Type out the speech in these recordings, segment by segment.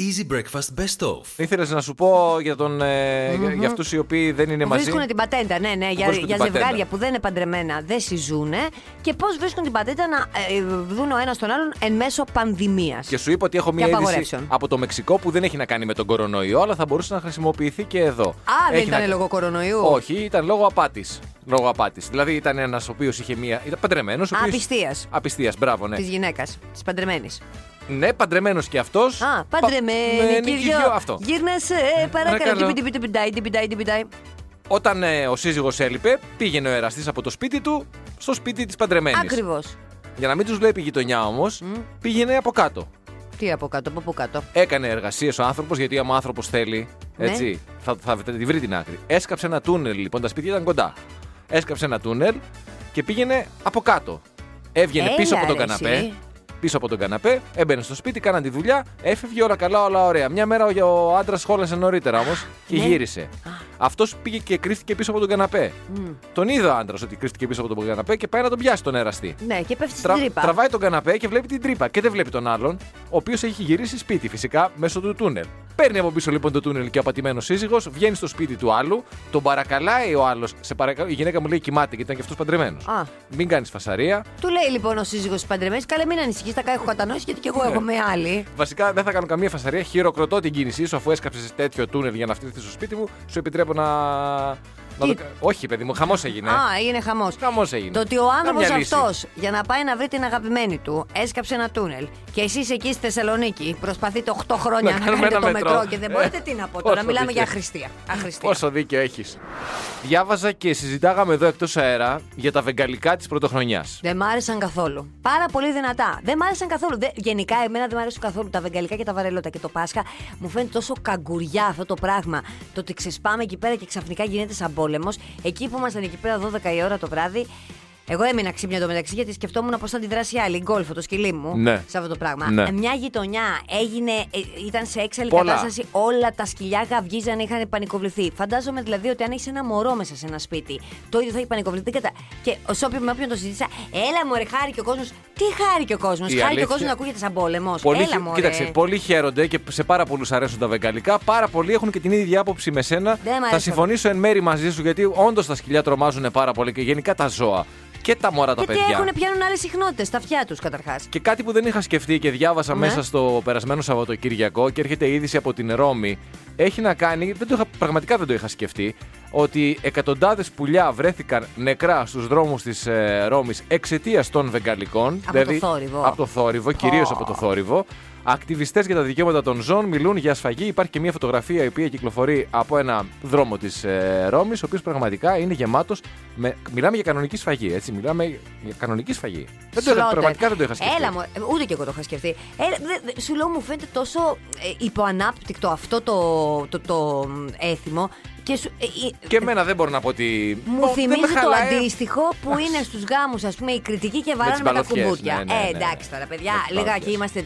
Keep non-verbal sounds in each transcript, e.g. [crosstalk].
Easy Breakfast Best Of. Ήθελες να σου πω για, τον, ε, για- για αυτούς οι οποίοι δεν είναι μαζί; Βρίσκουν την πατέντα, ναι, ναι, για, βρίσκουν για την πατέντα. ζευγάρια που δεν είναι παντρεμένα, δεν συζούνε και πώς βρίσκουν την πατέντα να ε, δουν ο ένας τον άλλον εν μέσω πανδημίας. Και σου είπα ότι έχω Και μια είδηση απαγορεύσεων. από το Μεξικό που δεν έχει να κάνει με τον κορονοϊό, αλλά θα μπορούσε να χρησιμοποιηθεί και εδώ. Α, δεν Έχει ήταν να- λόγω κορονοϊού; Όχι, ήταν λόγω απάτης. Λόγω απάτης. Δηλαδή ήταν ένας ο οποίος είχε μία. ήταν παντρεμένος. Απιστίας. Απιστίας, μπράβο, ναι. Της γυναίκας, της παντρεμένης. Ναι, παντρεμένος και αυτός. Α, παντρεμένη και δυο. Αυτό. Γύρνασε, Παρακαλώ. παρακαλώ. Τι πιτάει, τι πιτάει, τι πιτάει, τι πιτάει. Όταν ε, ο σύζυγος έλειπε, πήγαινε ο εραστής από το σπίτι του στο σπίτι της παντρεμένης. Ακριβώς. Για να μην τους βλέπει η γειτονιά όμως, πήγαινε από κάτω. Τι από κάτω, από πού κάτω; Έκανε εργασίες ο άνθρωπος, γιατί άμα ο άνθρωπος θέλει, Ναι. έτσι, θα, θα, θα τη βρει την άκρη. Έσκαψε ένα τούνελ, λοιπόν, τα σπίτια ήταν κοντά. Έσκαψε ένα τούνελ και πήγαινε από κάτω. Έβγαινε Έλα, πίσω από τον ρε, καναπέ. εσύ. Πίσω από τον καναπέ, έμπαινε στο σπίτι, κάναν τη δουλειά, έφευγε όλα καλά, όλα ωραία. Μια μέρα ο, ο άντρας χόλασε νωρίτερα όμως και Ναι. γύρισε. Αυτός πήγε και κρύφτηκε πίσω από τον καναπέ. Τον είδε ο άντρας ότι κρύφτηκε πίσω από τον καναπέ και πάει να τον πιάσει τον εραστή. Ναι, και πέφτει στην Τρα- τρύπα. τραβάει τον καναπέ και βλέπει την τρύπα και δεν βλέπει τον άλλον, ο οποίος έχει γυρίσει σπίτι φυσικά μέσω του τούνελ. Παίρνει από πίσω λοιπόν το τούνελ και ο απατημένο σύζυγος βγαίνει στο σπίτι του άλλου, τον παρακαλάει ο άλλος. Σε παρακαλώ, η γυναίκα μου λέει κοιμάται και ήταν και αυτός παντρεμένος. Α. Μην κάνεις φασαρία. Του λέει λοιπόν ο σύζυγος τη παντρεμένη, καλά μην ανησυχείς, τα έχω κατανόηση γιατί και Ναι. εγώ έχω με άλλη. Βασικά δεν θα κάνω καμία φασαρία. Χειροκροτώ την κίνησή σου αφού έσκαψες τέτοιο τούνελ για να φτιάξει στο σπίτι μου. Σου επιτρέπω να. Να Τι; το... κα- Όχι, παιδί μου, χαμός έγινε. Α, είναι χαμός. Χαμός έγινε. Το ότι ο άνθρωπος Κάμια λύση. αυτός για να πάει να βρει την αγαπημένη του έσκαψε ένα τούνελ και εσείς εκεί στη Θεσσαλονίκη προσπαθείτε 8 χρόνια Να να, κάνουμε κάνετε ένα το μετρό. μετρό και δεν μπορείτε Ε, τι να πω πόσο τώρα. Μιλάμε δίκαιο. για αχρηστία. αχρηστία. Πόσο δίκιο έχεις. Διάβαζα και συζητάγαμε εδώ εκτός αέρα για τα βεγγαλικά της πρωτοχρονιάς. Δεν μ' άρεσαν καθόλου. Πάρα πολύ δυνατά. Δεν μ' άρεσαν καθόλου. Δεν- γενικά, εμένα δεν μ' αρέσουν καθόλου τα βεγγαλικά και τα βαρελότα. Και το Πάσχα μου φαίνεται τόσο καγκουριά αυτό το πράγμα. Το ότι ξεσπάμε εκεί πέρα και ξαφνικά γίνεται σαν πόλεμος. Εκεί που ήμασταν εκεί πέρα 12 η ώρα το βράδυ. Εγώ έμεινα ξύπνια το μεταξύ γιατί σκεφτόμουν πώς θα αντιδράσει η άλλη. Η γκολφο, το σκυλί μου. Ναι. Σε αυτό το πράγμα. Ναι. Ε, Μια γειτονιά έγινε, ε, ήταν σε έξαλλη Πολλά. κατάσταση. Όλα τα σκυλιά γαυγίζαν, είχαν πανικοβληθεί. Φαντάζομαι δηλαδή ότι αν έχεις ένα μωρό μέσα σε ένα σπίτι, το ίδιο θα έχει πανικοβληθεί. Κατα... Και ω όποιον με όποιον το συζήτησα, έλα μου, χάρη και ο κόσμος. Τι χάρη και ο κόσμος. Η Χάρη και αλήθεια- ο κόσμος να ακούγεται σαν πόλεμος. Πολύ, Έλα χαι- μου, κοίταξε, πολλοί χαίρονται και σε πάρα πολλούς αρέσουν τα βεγγαλικά. Πάρα πολλοί έχουν και την ίδια άποψη με σένα. Δεν μ' Θα αρέσουν. συμφωνήσω εν μέρη μαζί σου γιατί όντως τα σκυλιά τρομάζουν πάρα πολύ και γενικά τα ζώα. Και τα μωρά τα Γιατί παιδιά. έχουν πιάνουν άλλες συχνότητες στα αυτιά τους καταρχάς. Και κάτι που δεν είχα σκεφτεί και διάβασα Ναι. μέσα στο περασμένο Σαββατοκύριακο και έρχεται η είδηση από την Ρώμη. Έχει να κάνει, δεν το είχα, πραγματικά δεν το είχα σκεφτεί, ότι εκατοντάδες πουλιά βρέθηκαν νεκρά στους δρόμους της ε, Ρώμης εξαιτίας των βεγγαλικών. Από το θόρυβο. Από το θόρυβο, κυρίως από το θόρυβο. Ακτιβιστές για τα δικαιώματα των ζώων μιλούν για σφαγή. Υπάρχει και μια φωτογραφία η οποία κυκλοφορεί από ένα δρόμο της ε, Ρώμης, ο οποίος πραγματικά είναι γεμάτος. Με... Μιλάμε για κανονική σφαγή, έτσι. Μιλάμε για κανονική σφαγή. Δεν το είχα, Slaughter. πραγματικά δεν το είχα σκεφτεί. Έλα μου, ε, ούτε και εγώ το είχα σκεφτεί. Ε, δε- δε- σου λέω, μου φαίνεται τόσο ε, υποανάπτυκτο αυτό το, το, το, ε, έθιμο. Και, σου, ε, ε, Και εμένα δεν μπορώ να πω ότι. Μου Ω, δεν με θυμίζει το χαλάει. αντίστοιχο που είναι στους γάμους, ας πούμε, οι κριτικοί και βαράνε τις με, τα μπαλωτιές, κουμπούρια. ναι, ναι, ναι. Ε, εντάξει τώρα, παιδιά, Με τις λίγα μπαλωτιές. και είμαστε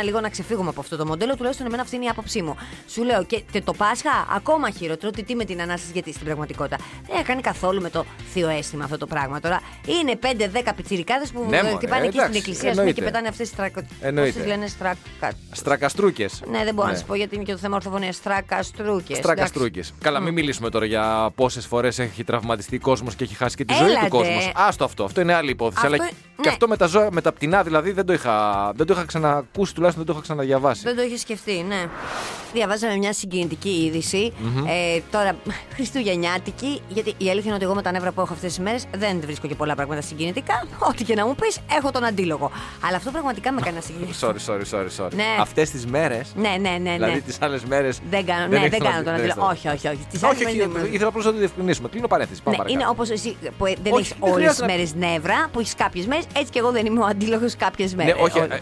2021, λίγο να ξεφύγουμε από αυτό το μοντέλο. Τουλάχιστον εμένα αυτή είναι η άποψή μου. Σου λέω και, και το Πάσχα ακόμα χειρότερο. Τι, τι με την ανάσταση, γιατί στην πραγματικότητα δεν έχει κάνει καθόλου με το θείο αίσθημα αυτό το πράγμα τώρα. Είναι 5-10 πιτσιρικάδες που Ναι, ε, μωρέ, χτυπάνε εκεί εντάξει, στην εκκλησία ας πούμε, εννοείται. και πετάνε αυτές τις στρακο... Εννοείται. Πώς τις λένε στρακα... Στρακαστρούκες. Ναι, δεν μπορώ να σας πω γιατί είναι και το θέμα ορθοφωνίας. Στρακαστρούκες. Στρακαστρούκες. Καλά, μην μιλήσουμε τώρα για πόσες φορές έχει τραυματιστεί κόσμος και έχει χάσει και τη ζωή Έλατε. του κόσμου. Άστο αυτό. Αυτό είναι άλλη υπόθεση. Αυτό- Αλλά ναι. και αυτό με τα ζώα, με τα πτηνά δηλαδή δεν το είχα, δεν το είχα ξανακούσει, τουλάχιστον δεν το είχα ξαναδιαβάσει. Δεν το είχε σκεφτεί, ναι. Διαβάζαμε μια συγκινητική είδηση. Ε, τώρα, Χριστουγεννιάτικη, γιατί η αλήθεια είναι ότι εγώ με τα νεύρα που έχω αυτές τις μέρες δεν βρίσκω και πολλά πράγματα συγκινητικά. Ό,τι και να μου πεις, έχω τον αντίλογο. Αλλά αυτό πραγματικά με έκανε να συγκινηθώ. Sorry, sorry, sorry. sorry. Ναι. Αυτές τις μέρες; Ναι, ναι, ναι. ναι. Δηλαδή τις άλλες μέρες. Δεν κάνω, ναι, δεν κάνω τον αντίλογο. Όχι, όχι, όχι. Τις άλλες Όχι, όχι, μέρες δεν- ήθελα απλώς να το διευκρινίσουμε. Κλείνω παρένθεση. Πάμε Ναι, είναι παρακάτω. όπως εσύ που ε, δεν Όχι, έχεις δεν όλες τις χρειάζεται να- μέρες νεύρα, που έχεις κάποιες μέρες, έτσι και εγώ δεν είμαι ο αντίλογος κάποιες μέρες. Ναι, όχι. ε, ε,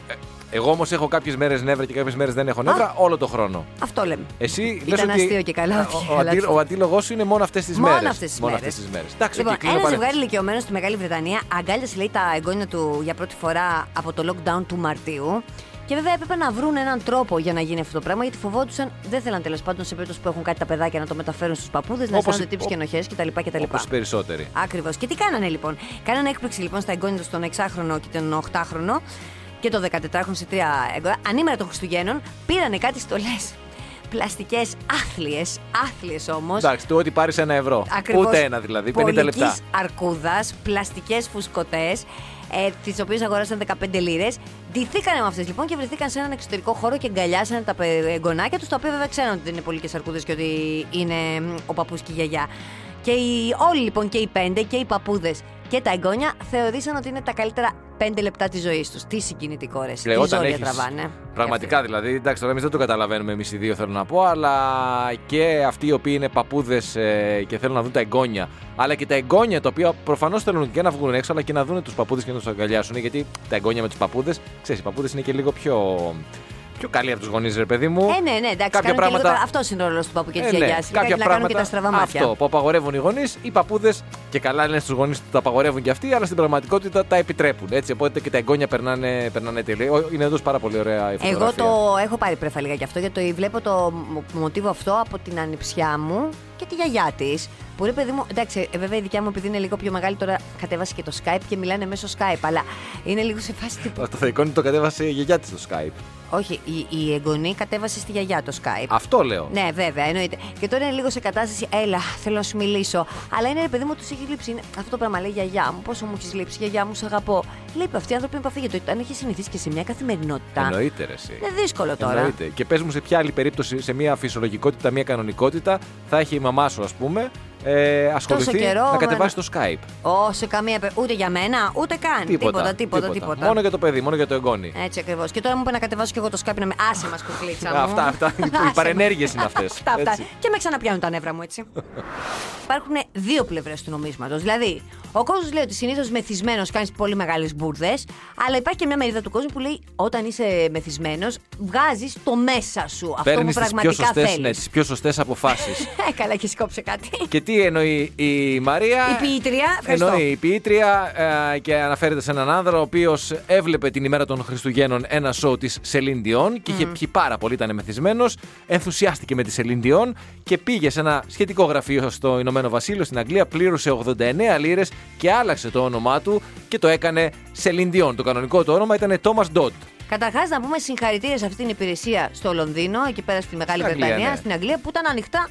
Εγώ όμως έχω κάποιες μέρες νεύρα και κάποιες μέρες δεν έχω νεύρα όλο το χρόνο. Αυτό λέμε. Εσύ Ήταν λες ότι αστείο και καλά, ο- όχι, ο, αλλά αντί, αυτό. ο αντίλογός σου είναι μόνο αυτές τις Μόνο μέρες. αυτές τις Μόνο μέρες. αυτές τις μέρες. Εντάξει, λοιπόν, οκ, κλείνω ένας παρένθεση. ζευγάρι ηλικιωμένων στη Μεγάλη Βρετανία αγκάλιασε λέει τα εγγόνια του για πρώτη φορά από το lockdown του Μαρτίου. Και βέβαια έπρεπε να βρουν έναν τρόπο για να γίνει αυτό το πράγμα, γιατί φοβόντουσαν, δεν θέλαν τέλος πάντων σε περίπτωση που έχουν κάτι τα παιδάκια να το μεταφέρουν στους παππούδες, να Όπως αισθάνονται οι- τύψει ό- και ενοχές κτλ. κτλ. Όπως οι περισσότεροι. Ακριβώς. Και τι κάνανε λοιπόν; Κάνανε έκπληξη λοιπόν στα εγγόνια του στον 6χρονο και τον 8χρονο. και το 14χρονο σε τρία έγκορα, ανήμερα των Χριστουγέννων, πήρανε κάτι στολές. Πλαστικές άθλιες, άθλιες όμως. Εντάξει, του ότι πάρεις ένα ευρώ. Ακριβώς Ούτε ένα δηλαδή, 50 πολικής λεπτά. αρκούδας, πλαστικές φουσκωτές, ε, τις οποίες αγοράσαν 15 λίρες. Ντυθήκανε με αυτές λοιπόν και βρεθήκαν σε έναν εξωτερικό χώρο και αγκαλιάσανε τα παι- εγγονάκια τους, τα οποία βέβαια ξέραν ότι δεν είναι πολικές αρκούδες και ότι είναι μ, ο παππούς και η γιαγιά. Και οι, όλοι λοιπόν και οι πέντε και οι παππούδες και τα εγγόνια θεωρήσαν ότι είναι τα καλύτερα πέντε λεπτά της ζωής τους. Τι συγκινητικό ρε, τι Λέει, όταν ζώρια έχεις- τραβάνε. Πραγματικά δηλαδή, εντάξει, τώρα εμείς δεν το καταλαβαίνουμε εμείς οι δύο, θέλω να πω, αλλά και αυτοί οι οποίοι είναι παππούδες και θέλουν να δουν τα εγγόνια. Αλλά και τα εγγόνια τα οποία προφανώς θέλουν και να βγουν έξω, αλλά και να δουν τους παππούδες και να τους αγκαλιάσουν. Γιατί τα εγγόνια με τους παππούδες, ξέρεις, οι παππούδες είναι και λίγο πιο, πιο καλοί από τους γονείς, ρε παιδί μου. Ε, ναι, ναι, εντάξει, Κάποια κάνουν πράγματα- και λίγο, αυτός είναι ο ρόλος του παππού και της Ε, ναι, γιαγιάς. Κάποια να κάνουν και τα στραβά μάτια. Αυτό που απαγορεύουν οι γονείς, οι παππούδες και καλά λένε στους γονείς ότι τα απαγορεύουν και αυτοί, αλλά στην πραγματικότητα τα επιτρέπουν. Έτσι, οπότε και τα εγγόνια περνάνε, περνάνε τέλεια. Ο- Είναι εδώ πάρα πολύ ωραία η φωτογραφία. Εγώ το έχω πάρει πρέφα λίγα γι' αυτό, γιατί το βλέπω το μο- μοτίβο αυτό από την ανιψιά μου και τη γιαγιά της. Που ρε παιδί μου, εντάξει, ε, βέβαια η δικιά μου επειδή είναι λίγο πιο μεγάλη τώρα κατέβασε και το Skype και μιλάνε μέσω Skype, αλλά είναι λίγο σε φάση τύπου. Το θεϊκόνι το κατέβασε η γιαγιά της στο Skype. Όχι, η, η εγγονή κατέβασε στη γιαγιά το Skype. Αυτό λέω. Ναι, βέβαια, εννοείται. Και τώρα είναι λίγο σε κατάσταση, έλα, θέλω να σου μιλήσω. Αλλά είναι ρε παιδί μου, τους έχει λείψει. Είναι αυτό το πράγμα λέει η γιαγιά μου. Πόσο μου έχεις λείψει, γιαγιά μου, σε αγαπώ. Λείπει αυτή η άνθρωποι είναι επαφή. Γιατί αν έχει συνηθίσει και σε μια καθημερινότητα. Εννοείται ρε εσύ. Είναι δύσκολο τώρα. Εννοείται. Και πες μου σε ποια άλλη περίπτωση, σε μια φυσιολογικότητα, μια κανονικότητα, θα έχει η μαμά σου, ας πούμε, ε, ασχοληθεί καιρό, να με κατεβάσει το Skype. Ω, σε καμία πε- Ούτε για μένα, ούτε καν. Τίποτα, τίποτα, τίποτα. Μόνο για το παιδί, μόνο για το εγγόνι. Έτσι ακριβώς. Και τώρα μου είπε να κατεβάσω και εγώ το σκάπι να με. Άσε μας κουκλίτσα μου. Αυτά, αυτά. [laughs] Οι Άσε παρενέργειες μας. είναι αυτές. Αυτά, αυτά. Και με ξαναπιάνουν τα νεύρα μου, έτσι. Υπάρχουν δύο πλευρές του νομίσματος. Δηλαδή, ο κόσμος λέει ότι συνήθως μεθυσμένος κάνεις πολύ μεγάλες μπουρδες, αλλά υπάρχει και μια μερίδα του κόσμου που λέει όταν είσαι μεθυσμένος, βγάζεις το μέσα σου. Αυτό Παίρνεις που τις πιο πραγματικά σωστές θέλεις. ναι, τις πιο σωστές αποφάσεις. [laughs] Ε, καλά, και σκόψε κάτι. Και τι εννοεί η Μαρία; Η ποιήτρια, ευχαριστώ. Εννοεί η ποιήτρια ε, και αναφέρεται σε έναν άνδρα ο οποίος έβλεπε την ημέρα των Χριστουγέννων ένα σοου της Celine Dion και είχε πιει πάρα πολύ, ήταν μεθυσμένος. Ενθουσιάστηκε με τη Celine Dion και πήγε σε ένα σχετικό γραφείο στο Ηνωμένο Βασίλειο στην Αγγλία, πλήρωσε 89 λίρες και άλλαξε το όνομά του και το έκανε Celine Dion. Το κανονικό του όνομα ήταν Thomas Dodd. Καταρχάς, να πούμε συγχαρητήρια σε αυτή την υπηρεσία στο Λονδίνο, εκεί πέρα στη Μεγάλη Στην Αγγλία, Βρετανία, ναι. στην Αγγλία, που ήταν ανοιχτά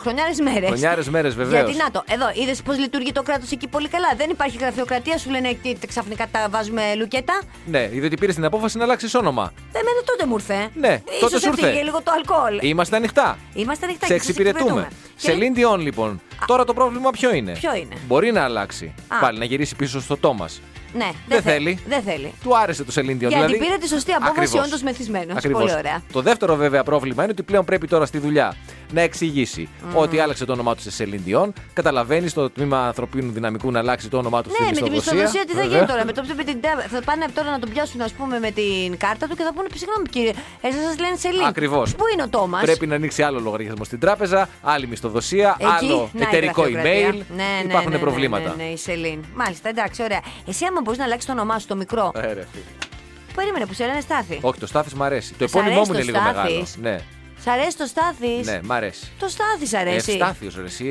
χρονιάρες μέρες. Χρονιάρες μέρες βεβαίως. Γιατί να το, εδώ είδες πώς λειτουργεί το κράτος εκεί πολύ καλά. Δεν υπάρχει γραφειοκρατία, σου λένε τι, ξαφνικά τα βάζουμε λουκέτα. Ναι, είδε ότι πήρες την απόφαση να αλλάξεις όνομα. Εμένα τότε μου ήρθε. Ναι, τότε Ίσως σου ήρθε. έφυγε λίγο το αλκοόλ. Είμαστε ανοιχτά. Είμαστε ανοιχτά Σε και σας εξυπηρετούμε. Και- Celine Dion, λοιπόν. Τώρα το πρόβλημα ποιο είναι; Ποιο είναι; Μπορεί να αλλάξει. Α. Πάλι να γυρίσει πίσω στο Τόμα. Ναι, Δεν θε- θέλει. Δεν θέλει. Του άρεσε το Celine Dion. Γιατί δηλαδή, πήρε τη σωστή απόφαση Ακριβώς. όντως μεθυσμένος. Ακριβώς. Πολύ ωραία. Το δεύτερο βέβαια πρόβλημα είναι ότι πλέον πρέπει τώρα στη δουλειά να εξηγήσει ότι άλλαξε το όνομά τους σε Celine Dion. Καταλαβαίνεις στο τμήμα ανθρωπίνου δυναμικού να αλλάξει το όνομά τους Ναι, με στη την μισθοδοσία. μισθοδοσία τι θα Βέβαια. γίνει τώρα. Με το, με την, θα πάνε τώρα να τον πιάσουν, ας πούμε, με την κάρτα του και θα πούνε συγγνώμη κύριε, εσά σας λένε σε link. Ακριβώς. Πού είναι ο Τόμας; Πρέπει να ανοίξει άλλο λογαριασμό στην τράπεζα, άλλη μισθοδοσία, άλλο να, η εταιρικό γραφειοκρατία. email. Ναι, ναι, Υπάρχουν ναι, ναι, προβλήματα. Ναι, ναι, η Σελήν. Μάλιστα, εντάξει, ωραία. Εσύ, άμα μπορείς να αλλάξεις το όνομά σου το μικρό. Ε, ρε, φίλε. Περίμενε που σε λένε Στάθη. Όχι, το Στάθη μου αρέσει. Το Σ' επώνυμό μου αρέσει είναι το λίγο Στάθης; μεγάλο. Ναι, Σ' αρέσει το Στάθης; ναι, μ' αρέσει. Το Στάθης σ' αρέσει. Ευστάθιο, ρε, εσύ,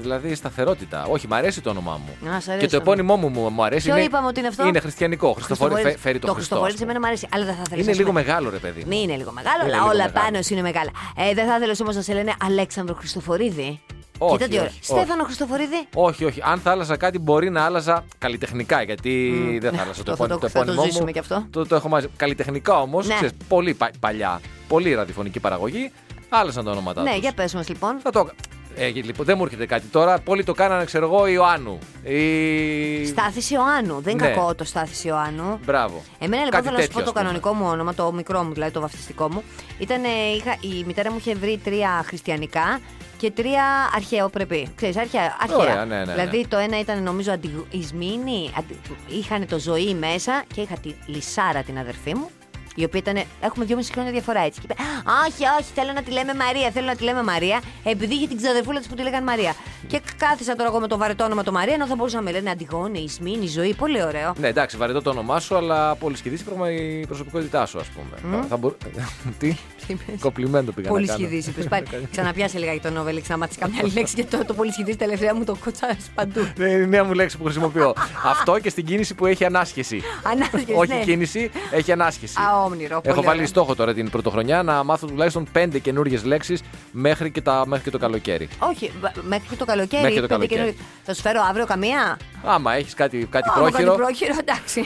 δηλαδή σταθερότητα. Όχι, μ' αρέσει το όνομά μου. Α, σ' αρέσει Και το το επώνυμό μου μου- μου αρέσει. Ποιο είναι, είπαμε ότι είναι αυτό; Είναι χριστιανικό. Χριστοφορεί, Χριστοφορίδης. φε- φέρει το, το Χριστό. Χριστοφορίδη ας σε πούμε. μένα μου αρέσει. Αλλά δεν θα ήθελα Είναι λίγο μεγάλο, ρε παιδί. μου. Μην είναι λίγο μεγάλο, Είναι αλλά λίγο όλα μεγάλο. πάνω σου είναι μεγάλα. Ε, δεν θα ήθελε όμως να σε λένε Αλέξανδρο Χριστοφορίδη; Όχι, Κοίτα τι ωραία. όχι, Στέφανο Χριστοφορίδη. Όχι, όχι. Αν θα άλλαζα κάτι, μπορεί να άλλαζα καλλιτεχνικά. Γιατί δεν θα άλλαζα [laughs] το, αυτό επώνυμο- το- το θα το επώνυμό ζήσουμε μου. κι αυτό. Το, το έχω μαζί. Καλλιτεχνικά όμως, Ναι. πολύ πα- παλιά, πολύ ραδιοφωνική παραγωγή, άλλαζαν τα ονόματά Ναι, τους. για πες μας λοιπόν. Θα το. Ε, λοιπόν, δεν μου έρχεται κάτι τώρα. Πολλοί το κάνανε, ξέρω εγώ, Ιωάννου. Ή... Στάθης Ιωάννου. Δεν είναι Ναι. κακό το Στάθης Ιωάννου. Μπράβο. Εμένα λοιπόν Κάτι θέλω να σου τέτοιο, πω το ας πούμε. κανονικό μου όνομα, το μικρό μου δηλαδή, το βαφτιστικό μου. Ήταν, είχα, η μητέρα μου είχε βρει τρία χριστιανικά και τρία αρχαιοπρεπή. Ξέρεις, αρχαία. αρχαία. Ωραία, ναι, ναι, ναι. Δηλαδή το ένα ήταν νομίζω αντιγισμίνη, αντι... είχαν το ζωή μέσα και είχα τη Λισάρα την αδερφή μου. Η οποία ήταν. Έχουμε δυόμιση χρόνια διαφορά έτσι. Και είπε, Όχι, όχι, θέλω να τη λέμε Μαρία, θέλω να τη λέμε Μαρία, επειδή είχε την ξαδερφούλα της που τη λέγανε Μαρία. Και κάθισα τώρα εγώ με το βαρετό όνομα το Μαρία, ενώ θα μπορούσα να με λένε Αντιγόνη, Ισμήνη, η ζωή. Πολύ ωραίο. Ναι, εντάξει, βαρετό το όνομά σου, αλλά πολύ σχεδίσει η προσωπικότητά σου, ας πούμε. Θα μπορ... [laughs] Τι; Κοπλιμέντο πήγα Πολύ να κάνω. σχηδή, είπες [laughs] πάλι. Ξαναπιάσε λίγα για το Νόβελ, να μάθει καμιά άλλη λέξη γιατί το, το πολύ σχηδή τελευταία μου το κοτσάρεις παντού. [laughs] Ναι, είναι η νέα μου λέξη που χρησιμοποιώ. [laughs] Αυτό και στην κίνηση που έχει ανάσχεση. Ανάσχεση, Όχι ναι. κίνηση, έχει ανάσχεση. Α, όμνηρο, πολύ Έχω βάλει ωραίο. στόχο τώρα την πρωτοχρονιά να μάθω τουλάχιστον πέντε καινούριες λέξεις μέχρι, και τα- μέχρι και το καλοκαίρι. Όχι, βα- μέχρι και το καλοκαίρι. Μέχρι και το πέντε καλοκαίρι. καινούργια. Θα σου φέρω αύριο καμία; Άμα έχεις κάτι, κάτι Άμα πρόχειρο. Κάτι πρόχειρο, εντάξει.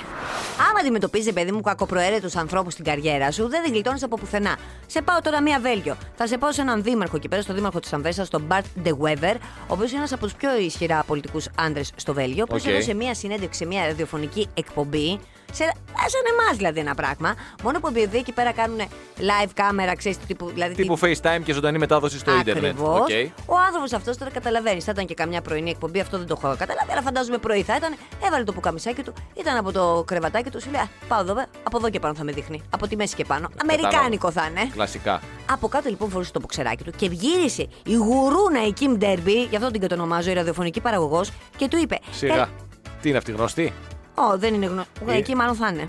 Άμα αντιμετωπίζεις, παιδί μου, κακοπροαίρετους ανθρώπους στην καριέρα σου, δεν γλιτώνεις από πουθενά. Σε πάω τώρα μία Βέλγιο. Θα σε πάω σε έναν δήμαρχο εκεί πέρα, στο δήμαρχο της Αμβέσσα, τον Μπαρτ Ντεγουέβερ, ο οποίος είναι ένας από τους πιο ισχυρά πολιτικούς άντρες στο Βέλγιο, ο οποίος Οκ. έδωσε μία συνέντευξη σε μία ραδιοφωνική εκπομπή. Σε, σαν εμάς δηλαδή ένα πράγμα. Μόνο που επειδή εκεί πέρα κάνουν live κάμερα, ξέρεις τύπου. Δηλαδή, Τύπου FaceTime και ζωντανή μετάδοση στο ίντερνετ. Ακριβώς. Οκ. Ο άνθρωπος αυτός τώρα καταλαβαίνεις. Θα ήταν και καμιά πρωινή εκπομπή, αυτό δεν το έχω καταλάβει, αλλά φαντάζομαι πρωί θα ήταν. Έβαλε το πουκαμισάκι του, ήταν από το κρεβατάκι του, σου λέει «Α, Πάω εδώ, βε, από εδώ και πάνω θα με δείχνει. Από τη μέση και πάνω. Αμερικάνικο θα είναι. Κλασικά. Από κάτω λοιπόν φορούσε το μποξεράκι του και γύρισε η γουρούνα η Kim Derby, γι' αυτό την κατονομάζω, η ραδιοφωνική παραγωγός, και του είπε. Σιγά. Τι είναι αυτή γνωστή; Ω, δεν είναι γνωστό. Ε. Εκεί μάλλον θα είναι.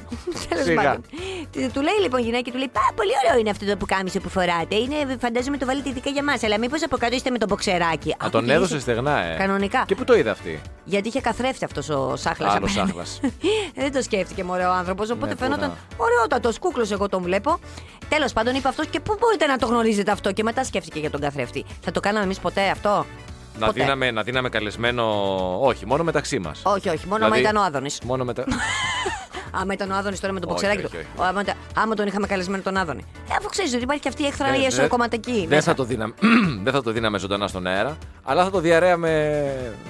Τέλος Σιγά. πάντων. Τι- Του λέει λοιπόν η γυναίκα, του λέει Πά, πολύ ωραίο είναι αυτό το πουκάμισο που φοράτε. Είναι, φαντάζομαι το βάλετε ειδικά για μας. Αλλά μήπως από κάτω είστε με το μποξεράκι. Α, Άκου τον και έδωσε είσαι- στεγνά, ε. Κανονικά. Και πού το είδε αυτή; Γιατί είχε καθρέφτη αυτός ο Σάχλας. Άλλος Σάχλας. [laughs] δεν το σκέφτηκε μωρέ ο άνθρωπος. Οπότε Ναι, φαίνονταν πού ωραιότατος κούκλος, εγώ τον βλέπω. Τέλος πάντων είπε αυτός και πού μπορείτε να το γνωρίζετε αυτό; Και μετά σκέφτηκε για τον καθρέφτη. Θα το κάναμε εμείς ποτέ αυτό; Να Ποτέ. δίναμε, να δίναμε καλεσμένο. Όχι, μόνο μεταξύ μας. Όχι, όχι, μόνο Δηλαδή- άμα ήταν ο Άδωνης. Μόνο μετα... [laughs] Άμα ήταν ο Άδωνης τώρα με το Όχι, μποξεράκι όχι, του. όχι. Ο- Άμα, ήταν- άμα τον είχαμε καλεσμένο τον Άδωνη. Ε, αφού ξέρεις ότι υπάρχει και αυτή η έκθρα Ε, η δεν- εσωκομματική. Δεν μέσα. θα, το δίναμε, [clears throat] δεν θα το δίναμε ζωντανά στον αέρα, αλλά θα το διαρρέαμε